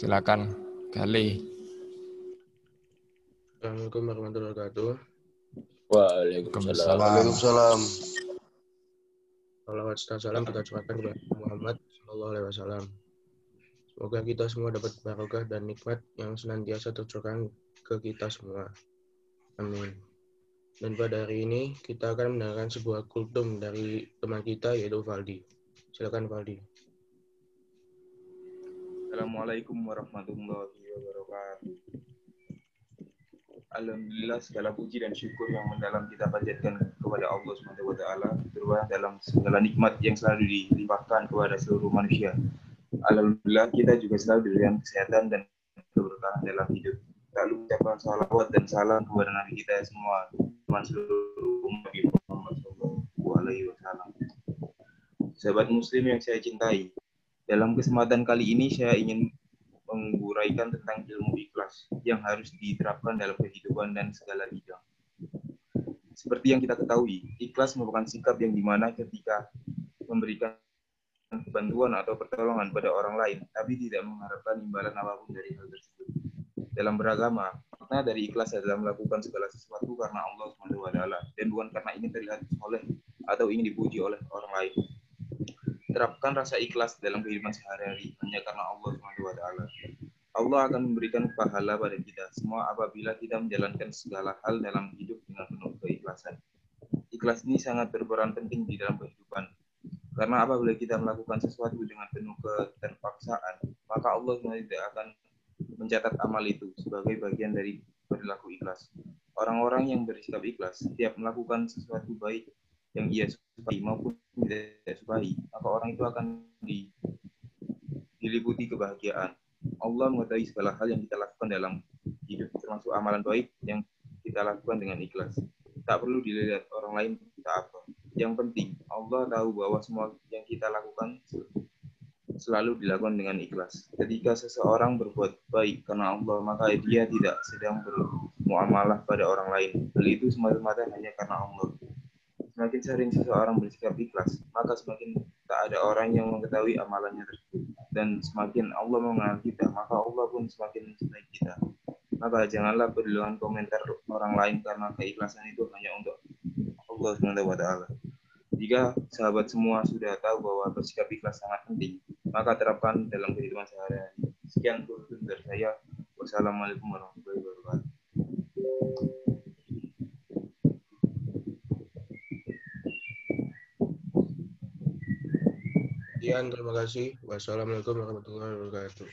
Silakan, Gali. Assalamualaikum warahmatullahi wabarakatuh. Waalaikumsalam. Waalaikumsalam. Salawat serta salam kita curahkan kepada Muhammad Sallallahu Alaihi Wasallam. Semoga kita semua dapat barokah dan nikmat yang senantiasa tercurahkan ke kita semua. Amin. Dan pada hari ini kita akan mendengarkan sebuah kultum dari teman kita yaitu Valdi. Silakan Valdi. Assalamualaikum warahmatullahi wabarakatuh. Alhamdulillah segala puji dan syukur yang mendalam kita panjatkan kepada Allah Subhanahu wa taala terutama dalam segala nikmat yang selalu dilimpahkan kepada seluruh manusia. Alhamdulillah kita juga selalu diberikan kesehatan dan keberkahan dalam hidup. Tak lupa ucapkan salawat dan salam kepada Nabi kita semua, teman seluruh umat Muhammad Sallallahu Alaihi Wasallam. Sahabat Muslim yang saya cintai, dalam kesempatan kali ini saya ingin menguraikan tentang ilmu ikhlas yang harus diterapkan dalam kehidupan dan segala bidang. Seperti yang kita ketahui, ikhlas merupakan sikap yang di mana ketika memberikan bantuan atau pertolongan pada orang lain, tapi tidak mengharapkan imbalan apa pun dari hal tersebut. Dalam beragama, makna dari ikhlas adalah melakukan segala sesuatu karena Allah SWT dan bukan karena ingin terlihat soleh atau ingin dipuji oleh orang lain terapkan rasa ikhlas dalam kehidupan sehari-hari hanya karena Allah SWT. Allah akan memberikan pahala pada kita semua apabila kita menjalankan segala hal dalam hidup dengan penuh keikhlasan. Ikhlas ini sangat berperan penting di dalam kehidupan. Karena apabila kita melakukan sesuatu dengan penuh keterpaksaan, maka Allah tidak akan mencatat amal itu sebagai bagian dari perilaku ikhlas. Orang-orang yang bersikap ikhlas setiap melakukan sesuatu baik yang ia sukai maupun tidak sukai, maka orang itu akan di, diliputi kebahagiaan. Allah mengetahui segala hal yang kita lakukan dalam hidup, termasuk amalan baik yang kita lakukan dengan ikhlas. Tak perlu dilihat orang lain kita apa. Yang penting, Allah tahu bahwa semua yang kita lakukan selalu dilakukan dengan ikhlas. Ketika seseorang berbuat baik karena Allah, maka dia tidak sedang bermuamalah pada orang lain. Hal itu semata-mata hanya karena Allah. Semakin sering seseorang bersikap ikhlas, maka semakin tak ada orang yang mengetahui amalannya tersebut. Dan semakin Allah mengenal kita, maka Allah pun semakin mencintai kita. Maka janganlah pedulikan komentar orang lain karena keikhlasan itu hanya untuk Allah SWT. Jika sahabat semua sudah tahu bahwa bersikap ikhlas sangat penting, maka terapkan dalam kehidupan sehari-hari. Sekian kultum dari saya. Wassalamualaikum warahmatullahi wabarakatuh. Sekian, terima kasih. Wassalamualaikum warahmatullahi wabarakatuh.